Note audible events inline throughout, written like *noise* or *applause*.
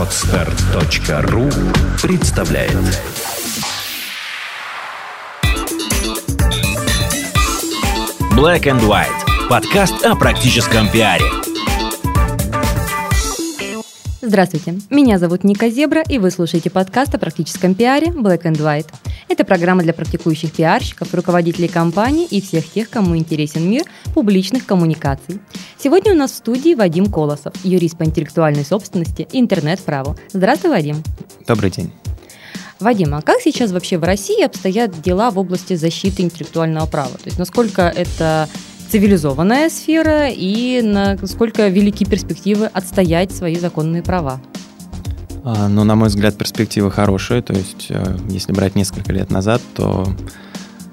Отстар.ру представляет Black and White. Подкаст о практическом пиаре. Здравствуйте, меня зовут Ника Зебра, и вы слушаете подкаст о практическом пиаре Black and White. Это программа для практикующих пиарщиков, руководителей компаний и всех тех, кому интересен мир публичных коммуникаций. Сегодня у нас в студии Вадим Колосов, юрист по интеллектуальной собственности и интернет-праву. Здравствуй, Вадим. Добрый день. Вадим, а как сейчас вообще в России обстоят дела в области защиты интеллектуального права? То есть насколько это цивилизованная сфера и насколько велики перспективы отстоять свои законные права? А, ну, на мой взгляд, перспективы хорошие. То есть, э, если брать несколько лет назад, то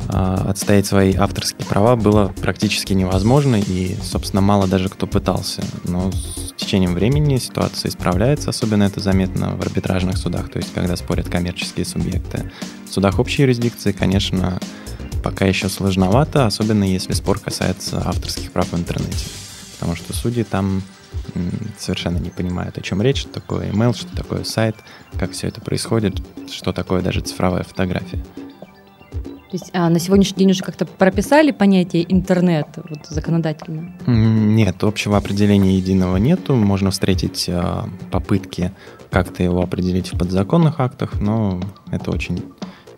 а, отстоять свои авторские права было практически невозможно, и, собственно, мало даже кто пытался. Но с течением времени ситуация исправляется, особенно это заметно в арбитражных судах, то есть когда спорят коммерческие субъекты. В судах общей юрисдикции, конечно, пока еще сложновато, особенно если спор касается авторских прав в интернете. Потому что судьи там совершенно не понимают, о чем речь, что такое email, что такое сайт, как все это происходит, что такое даже цифровая фотография. То есть а, на сегодняшний день уже как-то прописали понятие интернет вот, законодательно? Нет, общего определения единого нету. Можно встретить а, попытки как-то его определить в подзаконных актах, но это очень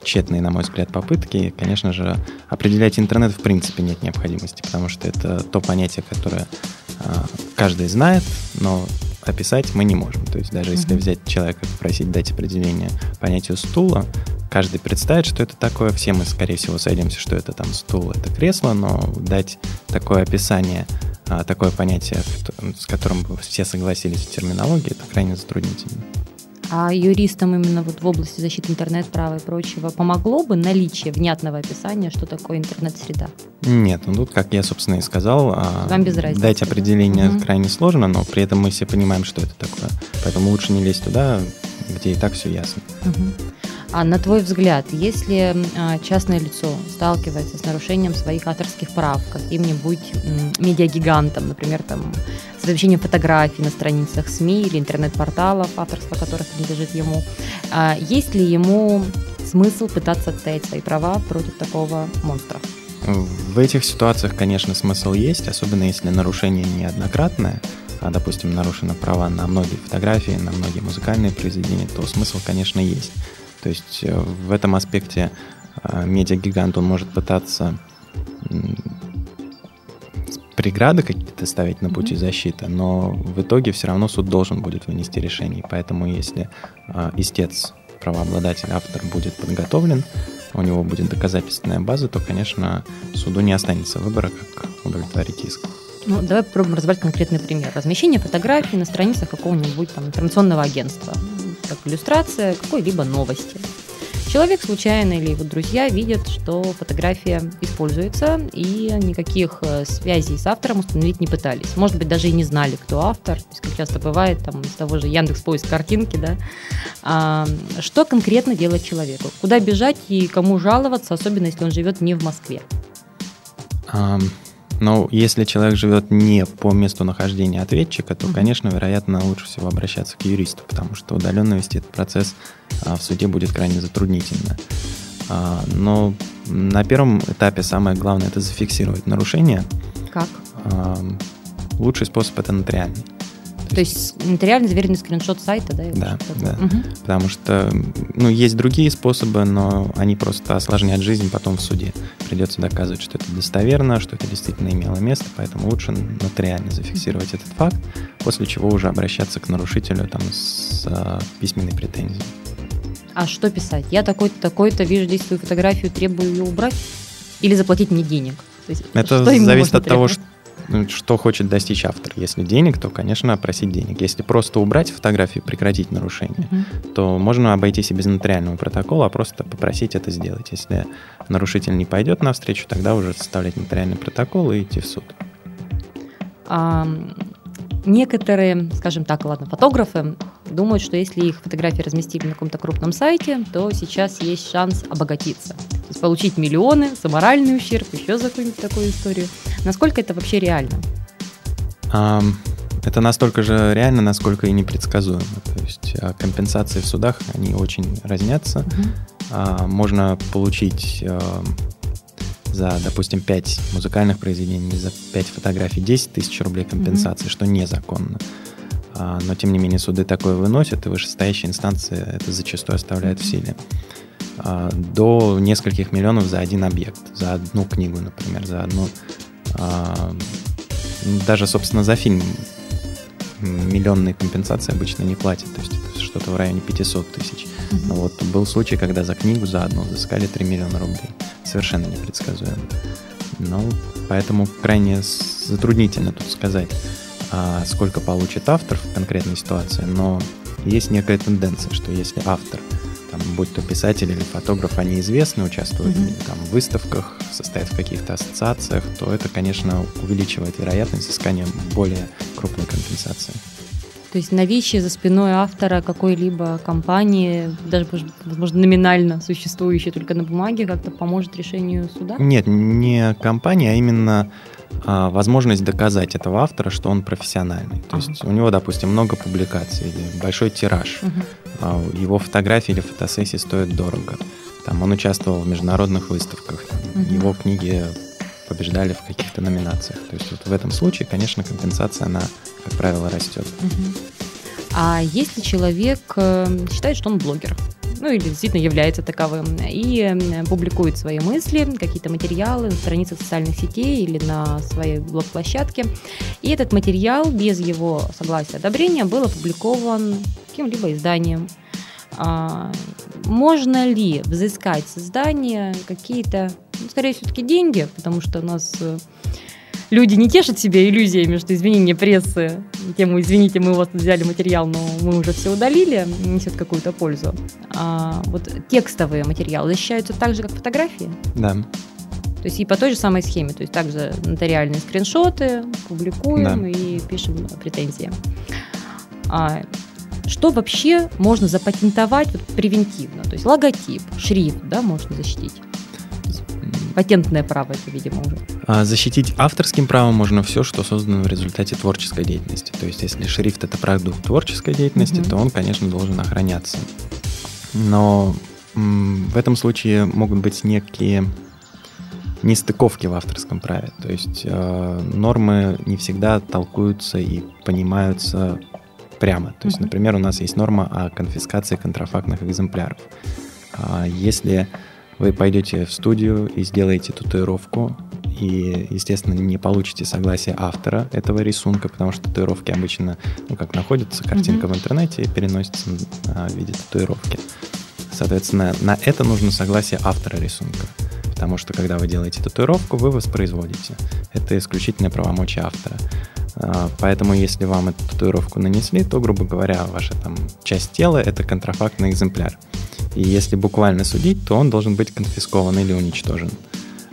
тщетные, на мой взгляд, попытки. Конечно же, определять интернет в принципе нет необходимости, потому что это то понятие, которое каждый знает, но описать мы не можем. То есть даже mm-hmm. если взять человека и попросить дать определение понятию стула, каждый представит, что это такое. Все мы, скорее всего, сойдемся, что это там стул, это кресло, но дать такое описание, а, такое понятие, с которым все согласились в терминологии, это крайне затруднительно. А юристам именно вот в области защиты интернет-права и прочего помогло бы наличие внятного описания, что такое интернет-среда? Нет, ну тут, как я, собственно, и сказал, а, Вам без разницы, дать определение угу. крайне сложно, но при этом мы все понимаем, что это такое. Поэтому лучше не лезть туда, где и так все ясно. Угу. А на твой взгляд, если а, частное лицо сталкивается с нарушением своих авторских прав каким-нибудь медиагигантом, например, там, с размещением фотографий на страницах СМИ или интернет-порталов, авторство которых принадлежит ему, а, есть ли ему смысл пытаться отстоять свои права против такого монстра? В этих ситуациях, конечно, смысл есть, особенно если нарушение неоднократное, а, допустим, нарушено права на многие фотографии, на многие музыкальные произведения, то смысл, конечно, есть. То есть э, в этом аспекте э, медиагигант, он может пытаться преграды какие-то ставить на пути защиты, но в итоге все равно суд должен будет вынести решение. Поэтому если э, истец, правообладатель, автор будет подготовлен, у него будет доказательственная база, то, конечно, суду не останется выбора, как удовлетворить иск. Ну, давай попробуем разобрать конкретный пример. Размещение фотографий на страницах какого-нибудь там информационного агентства как иллюстрация какой-либо новости. Человек случайно или его друзья видят, что фотография используется, и никаких э, связей с автором установить не пытались. Может быть, даже и не знали, кто автор. То есть, как часто бывает, там, из того же Яндекс поиск картинки, да. А, что конкретно делать человеку? Куда бежать и кому жаловаться, особенно если он живет не в Москве? Um, но если человек живет не по месту нахождения ответчика, то, конечно, вероятно, лучше всего обращаться к юристу, потому что удаленно вести этот процесс а, в суде будет крайне затруднительно. А, но на первом этапе самое главное это зафиксировать нарушение. Как? Лучший способ это нотариальный. То есть нотариально заверенный скриншот сайта, да? Да, да. Угу. Потому что, ну, есть другие способы, но они просто осложняют жизнь потом в суде. Придется доказывать, что это достоверно, что это действительно имело место, поэтому лучше нотариально зафиксировать этот факт, после чего уже обращаться к нарушителю там с а, письменной претензией. А что писать? Я такой-то, такой-то, вижу здесь свою фотографию, требую ее убрать? Или заплатить мне денег? То есть, это зависит от того, что ну, что хочет достичь автор. Если денег, то, конечно, просить денег. Если просто убрать фотографии, прекратить нарушение, uh-huh. то можно обойтись и без нотариального протокола, а просто попросить это сделать. Если нарушитель не пойдет навстречу, тогда уже составлять нотариальный протокол и идти в суд. А, некоторые, скажем так, ладно, фотографы думают, что если их фотографии разместили на каком-то крупном сайте, то сейчас есть шанс обогатиться. То есть получить миллионы, за моральный ущерб, еще за какую-нибудь такую историю. Насколько это вообще реально? Um, Это настолько же реально, насколько и непредсказуемо. То есть а, компенсации в судах, они очень разнятся. Угу. Можно получить за, допустим, 5 музыкальных произведений, за 5 фотографий 10 тысяч рублей компенсации, mm-hmm. что незаконно. А, но, тем не менее, суды такое выносят, и вышестоящие инстанции это зачастую оставляют в силе. А, до нескольких миллионов за один объект, за одну книгу, например, за одну... А, даже, собственно, за фильм миллионные компенсации обычно не платят, то есть это что-то в районе 500 тысяч. Но вот был случай, когда за книгу за одну взыскали 3 миллиона рублей совершенно непредсказуемо. Ну, поэтому крайне затруднительно тут сказать, а, сколько получит автор в конкретной ситуации, но есть некая тенденция, что если автор, там, будь то писатель или фотограф, они известны, участвуют mm-hmm. там, в выставках, состоят в каких-то ассоциациях, то это, конечно, увеличивает вероятность искания более крупной компенсации. То есть наличие за спиной автора какой-либо компании, даже, возможно, номинально существующей только на бумаге, как-то поможет решению суда? Нет, не компания, а именно а, возможность доказать этого автора, что он профессиональный. То есть у него, допустим, много публикаций или большой тираж. Угу. А, его фотографии или фотосессии стоят дорого. Там он участвовал в международных выставках. Угу. Его книги побеждали в каких-то номинациях. То есть вот в этом случае, конечно, компенсация, она, как правило, растет. А если человек э, считает, что он блогер, ну или действительно является таковым, и публикует свои мысли, какие-то материалы на страницах социальных сетей или на своей блог-площадке, и этот материал без его согласия, одобрения был опубликован каким-либо изданием, а, можно ли взыскать с издания какие-то ну, скорее все-таки деньги, потому что у нас э, люди не тешат себя иллюзиями, что извинение прессы, тему «извините, мы у вас взяли материал, но мы уже все удалили», несет какую-то пользу. А вот текстовые материалы защищаются так же, как фотографии? Да. То есть и по той же самой схеме, то есть также нотариальные скриншоты публикуем да. и пишем претензии. А что вообще можно запатентовать вот, превентивно? То есть логотип, шрифт, да, можно защитить патентное право это, видимо, уже. А защитить авторским правом можно все, что создано в результате творческой деятельности. То есть, если шрифт это продукт творческой деятельности, mm-hmm. то он, конечно, должен охраняться. Но в этом случае могут быть некие нестыковки в авторском праве. То есть э, нормы не всегда толкуются и понимаются прямо. То есть, например, у нас есть норма о конфискации контрафактных экземпляров. А если вы пойдете в студию и сделаете татуировку, и, естественно, не получите согласие автора этого рисунка, потому что татуировки обычно, ну, как находится картинка mm-hmm. в интернете, переносится а, в виде татуировки. Соответственно, на это нужно согласие автора рисунка. Потому что, когда вы делаете татуировку, вы воспроизводите. Это исключительное правомочие автора. А, поэтому, если вам эту татуировку нанесли, то, грубо говоря, ваша там часть тела — это контрафактный экземпляр. И если буквально судить, то он должен быть конфискован или уничтожен.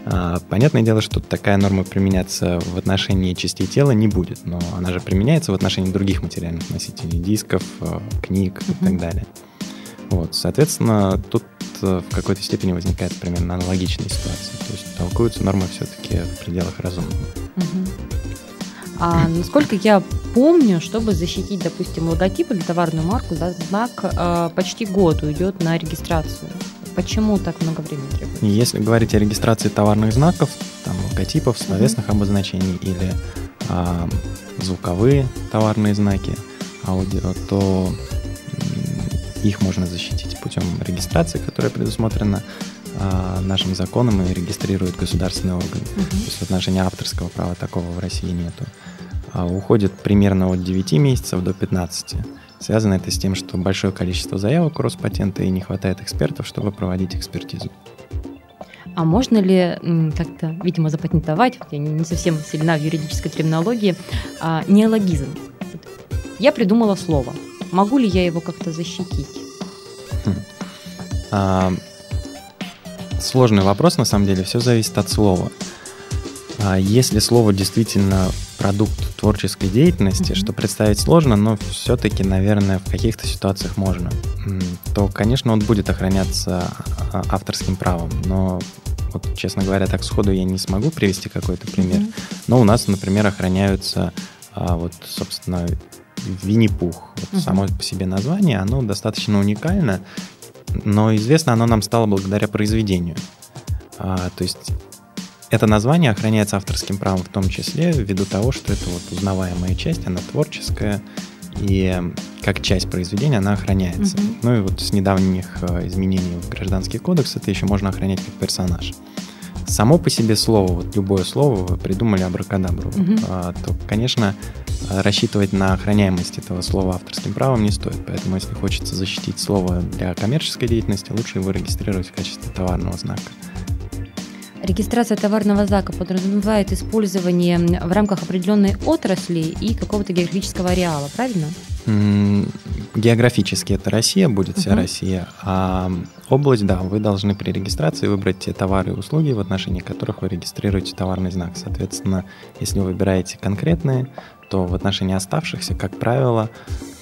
А, понятное дело, что такая норма применяться в отношении частей тела не будет, но она же применяется в отношении других материальных носителей, дисков, э, книг и так далее. Вот, соответственно, тут э, в какой-то степени возникает примерно аналогичная ситуация. То есть толкуются нормы все-таки в пределах разумного. Mm-hmm. А, насколько я помню, чтобы защитить, допустим, логотип или товарную марку, да, знак э, почти год уйдет на регистрацию. Почему так много времени требуется? Если говорить о регистрации товарных знаков, там, логотипов, словесных mm-hmm. обозначений или э, звуковые товарные знаки, аудио, то их можно защитить путем регистрации, которая предусмотрена нашим законом и регистрирует государственный орган. Uh-huh. То есть в отношении авторского права такого в России нету. А уходит примерно от 9 месяцев до 15. Связано это с тем, что большое количество заявок у Роспатента и не хватает экспертов, чтобы проводить экспертизу. А можно ли как-то, видимо, запатентовать, я не совсем сильна в юридической терминологии, а, неологизм? Я придумала слово. Могу ли я его как-то защитить? Хм. А, сложный вопрос, на самом деле, все зависит от слова. А если слово действительно продукт творческой деятельности, mm-hmm. что представить сложно, но все-таки, наверное, в каких-то ситуациях можно, то, конечно, он будет охраняться а, авторским правом. Но, вот, честно говоря, так сходу я не смогу привести какой-то пример. Mm-hmm. Но у нас, например, охраняются А вот, собственно, Винни-Пух, вот Мгм. само по себе название, оно достаточно уникально, но известно оно нам стало благодаря произведению. А, то есть это название охраняется авторским правом в том числе ввиду того, что это вот узнаваемая часть, она творческая, и как часть произведения она охраняется. Мгм. Ну и вот с недавних э, изменений в Гражданский кодекс это еще можно охранять как персонаж. Само по себе слово, вот любое слово вы придумали абракадабру, а, то, конечно, рассчитывать на охраняемость этого слова авторским правом не стоит. Поэтому, если хочется защитить слово для коммерческой деятельности, лучше его регистрировать в качестве товарного знака. Регистрация товарного знака подразумевает использование в рамках определенной отрасли и какого-то географического ареала, правильно? Географически это Россия, будет вся Мгм. Россия, а область, да, вы должны при регистрации выбрать те товары и услуги, в отношении которых вы регистрируете товарный знак. Соответственно, если вы выбираете конкретные, то в отношении оставшихся, как правило,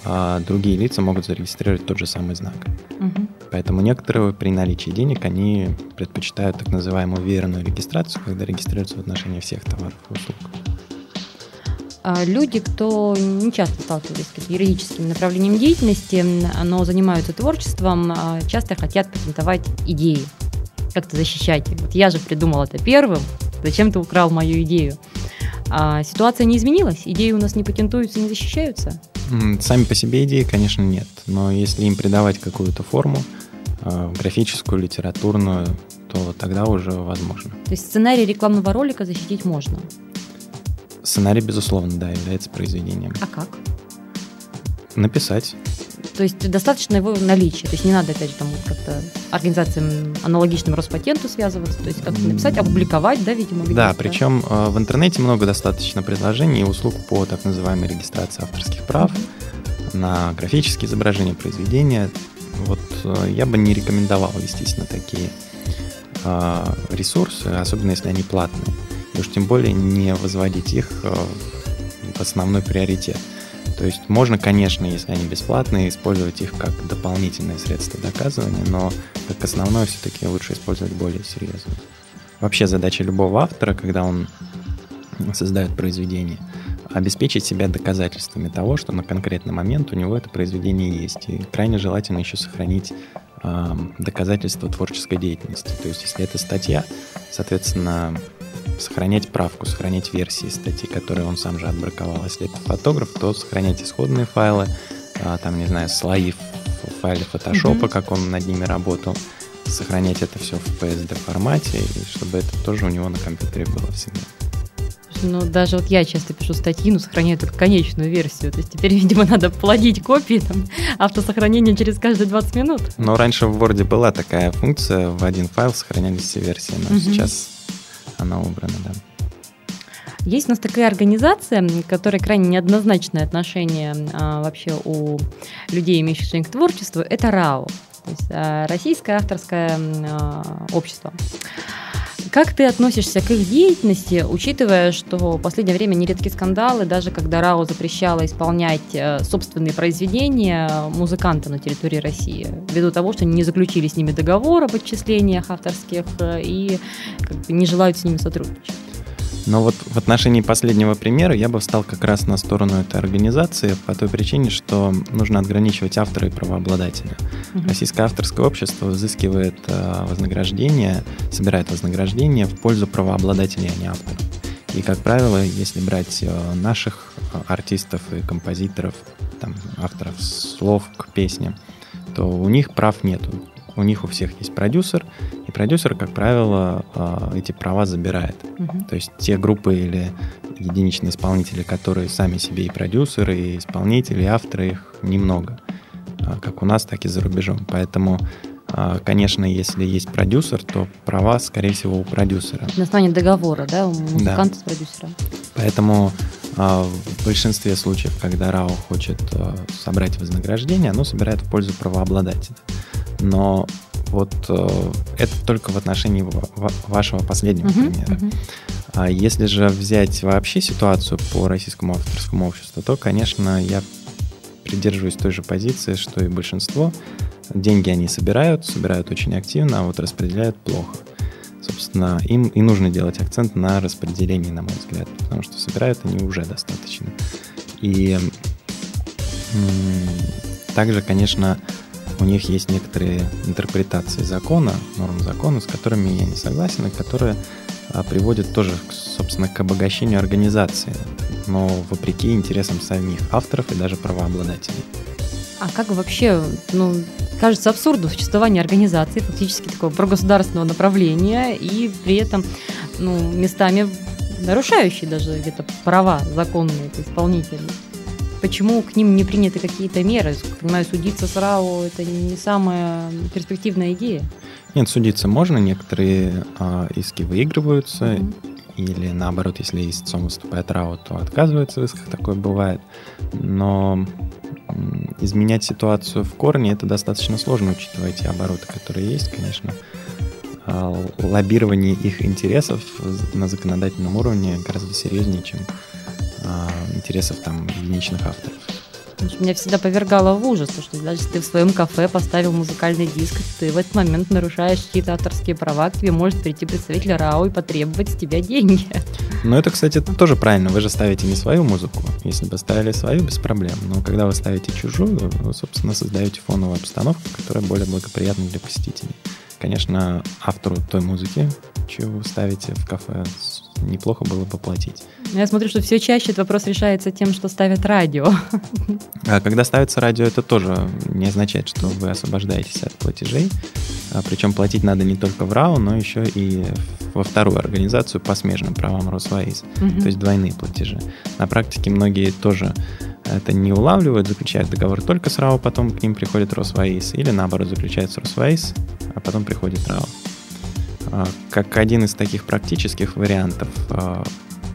а, другие лица могут зарегистрировать тот же самый знак. Мгм. Поэтому некоторые при наличии денег, они предпочитают так называемую верную регистрацию, когда регистрируются в отношении всех товаров и услуг. А Люди, кто не часто сталкивались с каким-то юридическим направлением деятельности, но занимаются творчеством, а, часто хотят патентовать идеи, как-то защищать их. Вот я же придумал это первым, зачем ты украл мою идею? А ситуация не изменилась, идеи у нас не патентуются, не защищаются. Сами по себе идеи, конечно, нет. Но если им придавать какую-то форму, э, графическую, литературную, то тогда уже возможно. То есть сценарий рекламного ролика защитить можно. Сценарий, безусловно, да, является произведением. А как? Написать. То есть достаточно его наличия. То есть не надо, опять же, там как-то организациям аналогичным Роспатенту связываться. То есть как-то написать, опубликовать, да, видимо, Да, причем э, в интернете много достаточно предложений и услуг по так называемой регистрации авторских прав на графические изображения, произведения. Вот э, я бы не рекомендовал вестись на такие э, ресурсы, особенно если они платные. И уж тем более не возводить их э, в основной приоритет. То есть можно, конечно, если они бесплатные, использовать их как дополнительное средство доказывания, но как основное все-таки лучше использовать более серьезно. Вообще задача любого автора, когда он создает произведение, обеспечить себя доказательствами того, что на конкретный момент у него это произведение есть. И крайне желательно еще сохранить э, доказательства творческой деятельности. То есть, если это статья, соответственно, сохранять правку, сохранять версии статьи, которые он сам же отбраковал. Если это фотограф, то сохранять исходные файлы, а, там, не знаю, слои в файле фотошопа, Мгм. как он над ними работал, сохранять это все в PSD формате, и чтобы это тоже у него на компьютере было всегда. Ну, даже вот я часто пишу статьи, но сохраняю только конечную версию. То есть теперь, видимо, надо плодить копии, там, автосохранение через каждые 20 минут. Но раньше в Word была такая функция, в один файл сохранялись все версии, но Мгм. сейчас она убрана, да. Есть у нас такая организация, которая крайне неоднозначное отношение а, вообще у людей, имеющих к творчеству, это РАО, то есть а, Российское авторское а, общество. Как ты относишься к их деятельности, учитывая, что в последнее время нередки скандалы, даже когда РАО запрещало исполнять э, собственные произведения музыканта на территории России, ввиду того, что не заключили с ними договор об отчислениях авторских э, и как бы, не желают с ними сотрудничать? Но вот в отношении последнего примера я бы встал как раз на сторону этой организации по той причине, что нужно ограничивать автора и правообладателя. Мгм. Российское авторское общество взыскивает э, вознаграждение, собирает вознаграждение в пользу правообладателей, а не авторов. И, как правило, если брать э, наших э, артистов и композиторов, там, авторов слов к песням, то у них прав нету. У них у всех есть продюсер, и продюсер, как правило, э, эти права забирает. Мгм. То есть те группы или единичные исполнители, которые сами себе и продюсеры, и исполнители, и авторы, их немного. А, Как у нас, так и за рубежом. Поэтому, а, конечно, если есть продюсер, то права, скорее всего, у продюсера. На основании договора, да, у музыканта с продюсером. Поэтому а, в большинстве случаев, когда РАО хочет а, собрать вознаграждение, оно собирает в пользу правообладателя. Но вот э, это только в отношении ва- ва- вашего последнего Мгм, примера. мгм. А если же взять вообще ситуацию по российскому авторскому обществу, то, конечно, я придерживаюсь той же позиции, что и большинство. Деньги они собирают, собирают очень активно, а вот распределяют плохо. собственно, им и нужно делать акцент на распределении, на мой взгляд, потому что собирают они уже достаточно. И также, конечно, у них есть некоторые интерпретации закона, норм закона, с которыми я не согласен, и которые а, приводят тоже, собственно, к обогащению организации, но вопреки интересам самих авторов и даже правообладателей. А как вообще, ну, кажется абсурдным существование организации, фактически такого прогосударственного направления, и при этом, ну, местами нарушающие даже где-то права законные, исполнительные почему к ним не приняты какие-то меры? Понимаю, судиться с РАО – это не самая перспективная идея. Нет, судиться можно, некоторые э, иски выигрываются, mm-hmm. или наоборот, если истцом выступает РАО, то отказывается в исках, такое бывает. Но изменять ситуацию в корне это достаточно сложно, учитывая те обороты, которые есть, конечно. А, лоббирование их интересов на законодательном уровне гораздо серьезнее, чем интересов там единичных авторов. Меня всегда повергало в ужас, что даже если ты в своем кафе поставил музыкальный диск, ты в этот момент нарушаешь чьи-то авторские права, к тебе может прийти представитель РАО и потребовать с тебя деньги. *laughs* Ну, это, кстати, тоже правильно. Вы же ставите не свою музыку. Если бы ставили свою, без проблем. Но когда вы ставите чужую, вы, собственно, создаете фоновую обстановку, которая более благоприятна для посетителей. Конечно, автору той музыки, чего вы ставите в кафе, неплохо было бы платить. Я смотрю, что все чаще этот вопрос решается тем, что ставят радио. А когда ставится радио, это тоже не означает, что вы освобождаетесь от платежей. А, причем платить надо не только в РАО, но еще и во вторую организацию по смежным правам Росвоис. Угу. То есть двойные платежи. На практике многие тоже это не улавливают, заключают договор только с РАО, потом к ним приходит Росвоис, или наоборот заключают с Росвоис, а потом приходит РАО. А, как один из таких практических вариантов а,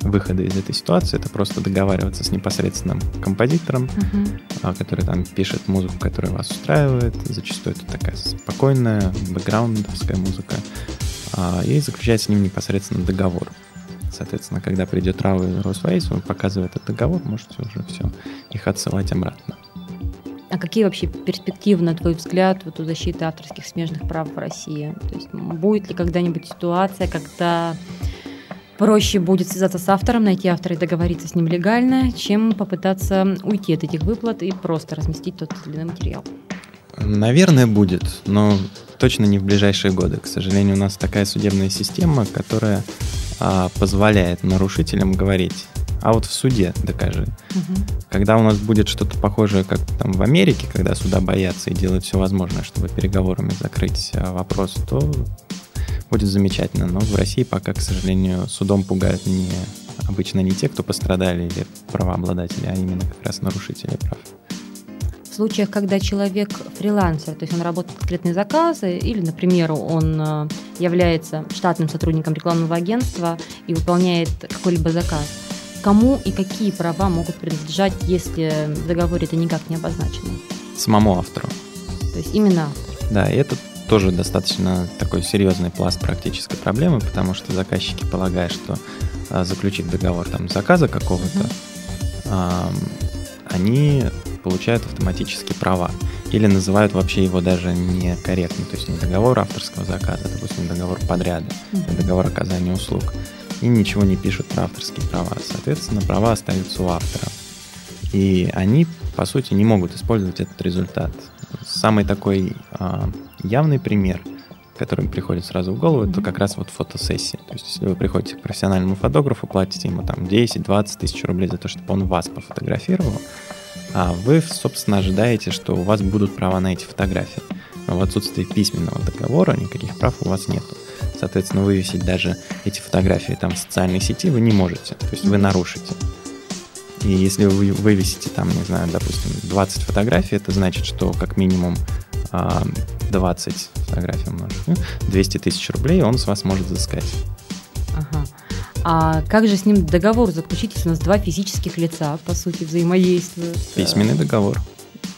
выхода из этой ситуации это просто договариваться с непосредственным композитором, uh-huh. который там пишет музыку, которая вас устраивает. Зачастую это такая спокойная, бэкграундовская музыка. И заключать с ним непосредственно договор. Соответственно, когда придет Рау и Росвейс, он показывает этот договор, можете уже все их отсылать обратно. А какие вообще перспективы, на твой взгляд, вот у защиты авторских смежных прав в России? То есть будет ли когда-нибудь ситуация, когда проще будет связаться с автором, найти автора и договориться с ним легально, чем попытаться уйти от этих выплат и просто разместить тот или иной материал? Наверное, будет, но точно не в ближайшие годы. К сожалению, у нас такая судебная система, которая а, позволяет нарушителям говорить, а вот в суде докажи. Угу. Когда у нас будет что-то похожее, как там в Америке, когда суда боятся и делают все возможное, чтобы переговорами закрыть а, вопрос, то будет замечательно. Но в России пока, к сожалению, судом пугают не обычно не те, кто пострадали или правообладатели, а именно как раз нарушители прав. В случаях, когда человек фрилансер, то есть он работает конкретные заказы, или, например, он э, является штатным сотрудником рекламного агентства и выполняет какой-либо заказ, кому и какие права могут принадлежать, если в договоре это никак не обозначено? Самому автору. То есть именно автор. Да, и это тоже достаточно такой серьезный пласт практической проблемы, потому что заказчики полагают, что а, заключив договор там заказа какого-то, mm-hmm. они получают автоматически права. Или называют вообще его даже некорректно, то есть не договор авторского заказа, а, допустим, договор подряда, mm-hmm. договор оказания услуг. И ничего не пишут про авторские права. Соответственно, права остаются у автора. И они, по сути, не могут использовать этот результат. Самый такой а, явный пример, который приходит сразу в голову, mm-hmm. это как раз вот фотосессия. То есть, если вы приходите к профессиональному фотографу, платите ему там 10-20 тысяч рублей за то, чтобы он вас пофотографировал, а вы, собственно, ожидаете, что у вас будут права на эти фотографии. Но в отсутствии письменного договора никаких прав у вас нет. Соответственно, вывесить даже эти фотографии там в социальной сети вы не можете. То есть вы нарушите. И если вы вывесите там, не знаю, допустим, 20 фотографий, это значит, что как минимум 20 а, фотографий умножить, 200 тысяч рублей он с вас может взыскать. Ага. А как же с ним договор заключить, если у нас два физических лица, по сути, взаимодействуют? Письменный договор.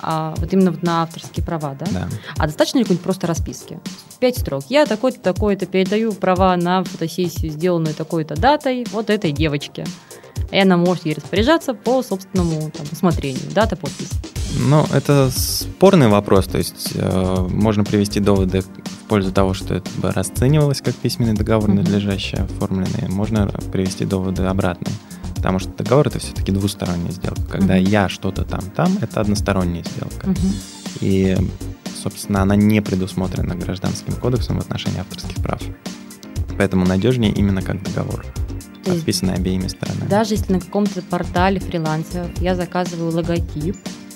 А, вот именно вот на авторские права, да? Да. А достаточно ли какой-нибудь просто расписки? Пять строк. Я такой-то, такой-то передаю права на фотосессию, сделанную такой-то датой, вот этой девочке и она может ей распоряжаться по собственному там, усмотрению. Дата, подпись. Ну, это спорный вопрос, то есть э, можно привести доводы в пользу того, что это бы расценивалось как письменный договор, надлежащий оформленный, можно привести доводы обратные. Потому что договор это все-таки двусторонняя сделка. Когда uh-huh. я что-то там, там, это односторонняя сделка. Uh-huh. И, собственно, она не предусмотрена гражданским кодексом в отношении авторских прав. Поэтому надежнее именно как договор, подписанный обеими сторонами. Даже если на каком-то портале фрилансеров я заказываю логотип,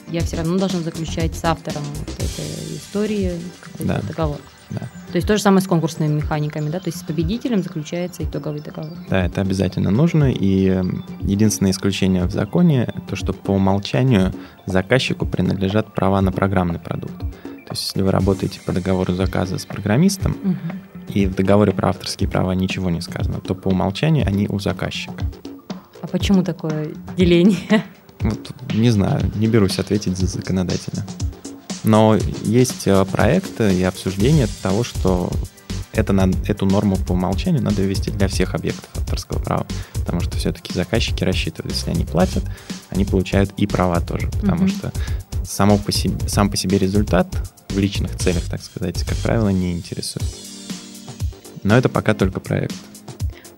я все равно должна заключать с автором вот этой истории какой-то да. договор. Да. То есть то же самое с конкурсными механиками, да, то есть с победителем заключается итоговый договор. Да, это обязательно нужно, и эм, единственное исключение в законе, то, что по умолчанию заказчику принадлежат права на программный продукт. То есть если вы работаете по договору заказа с программистом, угу. и в договоре про авторские права ничего не сказано, то по умолчанию они у заказчика. А почему такое деление? Вот не знаю, не берусь ответить за законодателя. Но есть э, проекты и обсуждения того, что это надо, эту норму по умолчанию надо ввести для всех объектов авторского права. Потому что все-таки заказчики рассчитывают, если они платят, они получают и права тоже. Потому mm-hmm. что само по себе, сам по себе результат в личных целях, так сказать, как правило, не интересует. Но это пока только проект.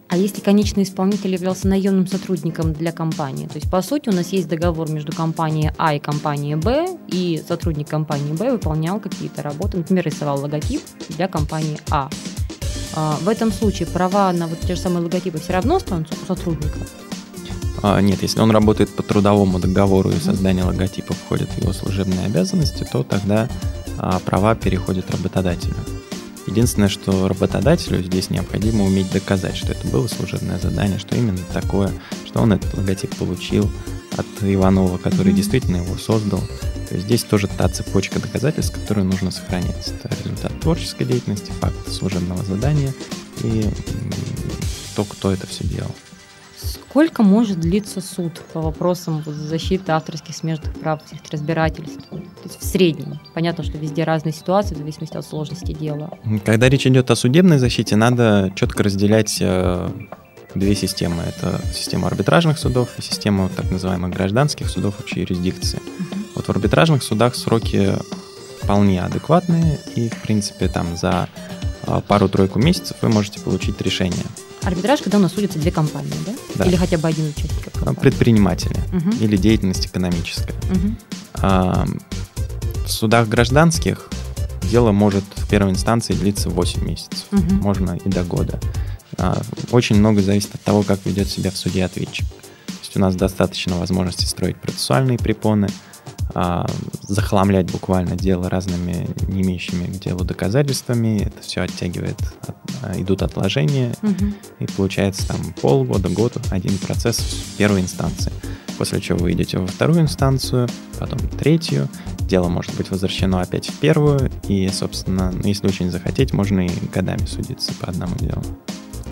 А если конечный исполнитель являлся наемным сотрудником для компании? То есть, по сути, у нас есть договор между компанией А и компанией Б, и сотрудник компании Б выполнял какие-то работы, например, рисовал логотип для компании А. а в этом случае права на вот те же самые логотипы все равно останутся у сотрудника? А, нет, если он работает по трудовому договору и создание логотипа входит в его служебные обязанности, то тогда а, права переходят работодателю. Единственное, что работодателю здесь необходимо уметь доказать, что это было служебное задание, что именно такое, что он этот логотип получил от Иванова, который mm-hmm. действительно его создал. То есть здесь тоже та цепочка доказательств, которую нужно сохранять. Это результат творческой деятельности, факт служебного задания и то, кто это все делал. Сколько может длиться суд по вопросам защиты авторских смежных прав, всех разбирательств? То есть в среднем. Понятно, что везде разные ситуации в зависимости от сложности дела. Когда речь идет о судебной защите, надо четко разделять э, две системы. Это система арбитражных судов и система так называемых гражданских судов общей юрисдикции. uh Вот в арбитражных судах сроки вполне адекватные, и, в принципе, там за э, пару-тройку месяцев вы можете получить решение. Арбитраж, когда у нас судятся две компании, да? да. Или хотя бы один участник? Компании. Предприниматели угу. или деятельность экономическая. Угу. А, в судах гражданских дело может в первой инстанции длиться 8 месяцев, угу. можно и до года. А, очень много зависит от того, как ведет себя в суде ответчик. То есть у нас достаточно возможности строить процессуальные препоны, а, захламлять буквально дело разными не имеющими к делу доказательствами. Это все оттягивает, от, а, идут отложения, угу. и получается там полгода, год, один процесс в первой инстанции. После чего вы идете во вторую инстанцию, потом третью. Дело может быть возвращено опять в первую, и, собственно, ну, если очень захотеть, можно и годами судиться по одному делу.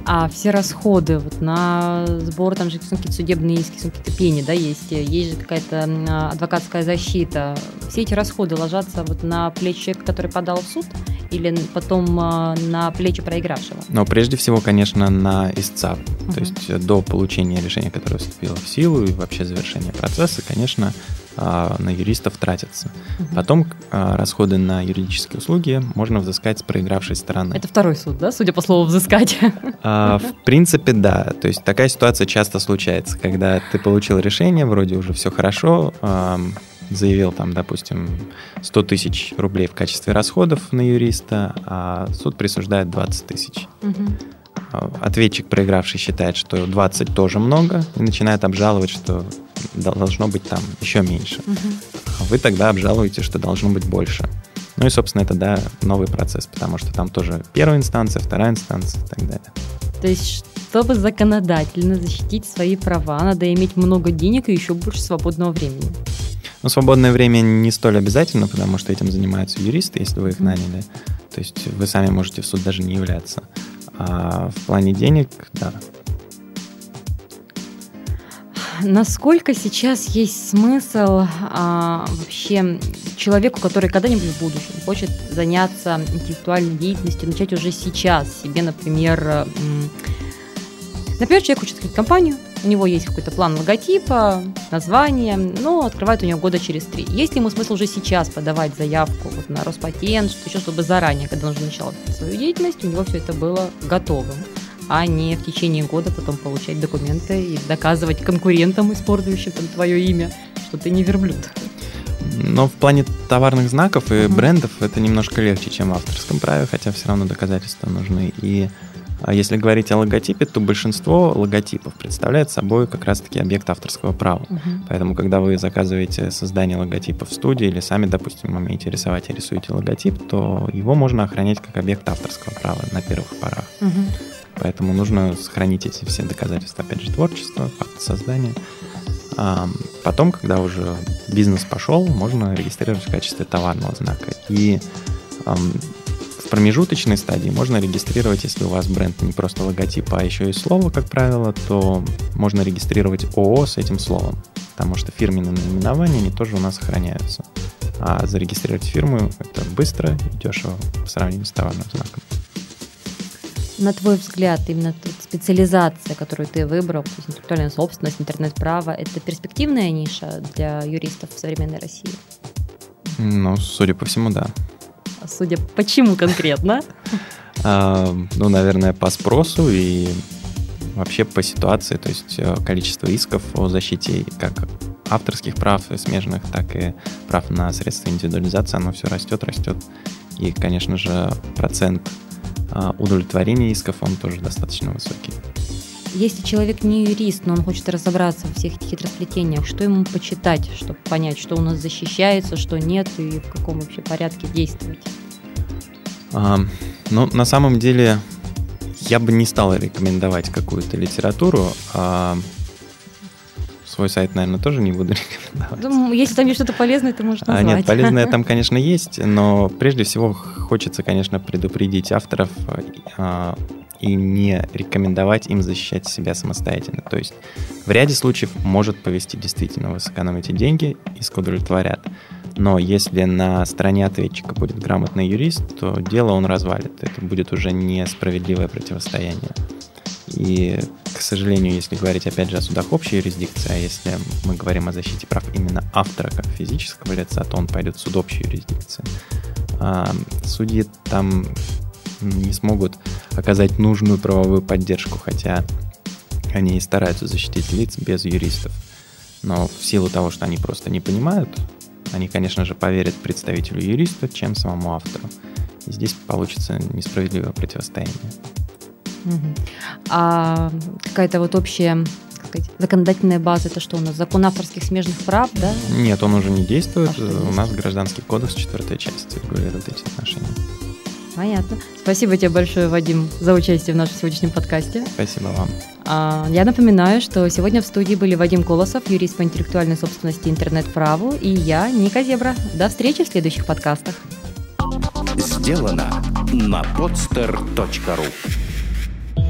А все расходы вот на сбор, там же какие-то судебные иски, какие-то пени, да, есть, есть же какая-то адвокатская защита. Все эти расходы ложатся вот на плечи человека, который подал в суд, или потом а, на плечи проигравшего? Но прежде всего, конечно, на истца. Uh-huh. То есть до получения решения, которое вступило в силу и вообще завершения процесса, конечно, на юристов тратятся. Угу. Потом а, расходы на юридические услуги можно взыскать с проигравшей стороны. Это второй суд, да, судя по слову взыскать? А, в принципе, да. То есть такая ситуация часто случается, когда ты получил решение, вроде уже все хорошо, заявил там, допустим, 100 тысяч рублей в качестве расходов на юриста, а суд присуждает 20 тысяч. Угу. Ответчик, проигравший, считает, что 20 тоже много, и начинает обжаловать, что должно быть там еще меньше. Угу. Вы тогда обжалуете, что должно быть больше. Ну и, собственно, это, да, новый процесс, потому что там тоже первая инстанция, вторая инстанция и так далее. То есть, чтобы законодательно защитить свои права, надо иметь много денег и еще больше свободного времени. Ну, свободное время не столь обязательно, потому что этим занимаются юристы, если вы их наняли. То есть вы сами можете в суд даже не являться. А в плане денег, да, насколько сейчас есть смысл а, вообще человеку, который когда-нибудь в будущем хочет заняться интеллектуальной деятельностью, начать уже сейчас себе, например, например, человек хочет открыть компанию, У него есть какой-то план логотипа, название, но открывает у него года через три. Есть ли ему смысл уже сейчас подавать заявку вот на Роспатент, что еще, чтобы заранее, когда он уже начал свою деятельность, у него все это было готовым? А не в течение года потом получать документы и доказывать конкурентам, использующим там твое имя, что ты не верблюд. Но в плане товарных знаков и uh-huh. брендов это немножко легче, чем в авторском праве, хотя все равно доказательства нужны. И а если говорить о логотипе, то большинство логотипов представляет собой как раз-таки объект авторского права. Uh-huh. Поэтому, когда вы заказываете создание логотипа в студии или сами, допустим, умеете рисовать и рисуете логотип, то его можно охранять как объект авторского права на первых порах. Uh-huh. Поэтому нужно сохранить эти все доказательства, опять же, творчества, факт создания. А потом, когда уже бизнес пошел, можно регистрировать в качестве товарного знака. И в промежуточной стадии можно регистрировать, если у вас бренд не просто логотип, а еще и слово, как правило, то можно регистрировать ООО с этим словом, потому что фирменные наименования, они тоже у нас сохраняются. А зарегистрировать фирму это быстро и дешево по сравнению с товарным знаком на твой взгляд, именно специализация, которую ты выбрал, то есть интеллектуальная собственность, интернет-право, это перспективная ниша для юристов в современной России? Ну, судя по всему, да. А судя почему конкретно? *laughs* А, ну, наверное, по спросу и вообще по ситуации, то есть э, количество исков о защите как авторских прав смежных, так и прав на средства индивидуализации, оно все растет, растет. И, конечно же, процент удовлетворение исков, он тоже достаточно высокий. Если человек не юрист, но он хочет разобраться в всех этих хитросплетениях, что ему почитать, чтобы понять, что у нас защищается, что нет, и в каком вообще порядке действовать? А, ну, на самом деле, я бы не стал рекомендовать какую-то литературу. А, свой сайт, наверное, тоже не буду рекомендовать. Ну, если там есть что-то полезное, то можно назвать. А, нет, полезное там, *laughs* конечно, есть, но прежде всего хочется, конечно, предупредить авторов а, и не рекомендовать им защищать себя самостоятельно. То есть в ряде случаев может повести действительно, вы сэкономите деньги, иск удовлетворят. Но если на стороне ответчика будет грамотный юрист, то дело он развалит. Это будет уже несправедливое противостояние. И, к сожалению, если говорить опять же о судах общей юрисдикции, а если мы говорим о защите прав именно автора как физического лица, то он пойдет в суд общей юрисдикции. А судьи там не смогут оказать нужную правовую поддержку, хотя они и стараются защитить лиц без юристов. Но в силу того, что они просто не понимают, они, конечно же, поверят представителю юриста, чем самому автору. И здесь получится несправедливое противостояние. А какая-то вот общая сказать, законодательная база, это что у нас? Закон авторских смежных прав, да? Нет, он уже не действует. А у нас гражданский кодекс, четвертая часть регулирует эти отношения. Понятно. Спасибо тебе большое, Вадим, за участие в нашем сегодняшнем подкасте. Спасибо вам. А, я напоминаю, что сегодня в студии были Вадим Колосов, юрист по интеллектуальной собственности интернет-праву, и я, Ника Зебра. До встречи в следующих подкастах. Сделано на podster.ru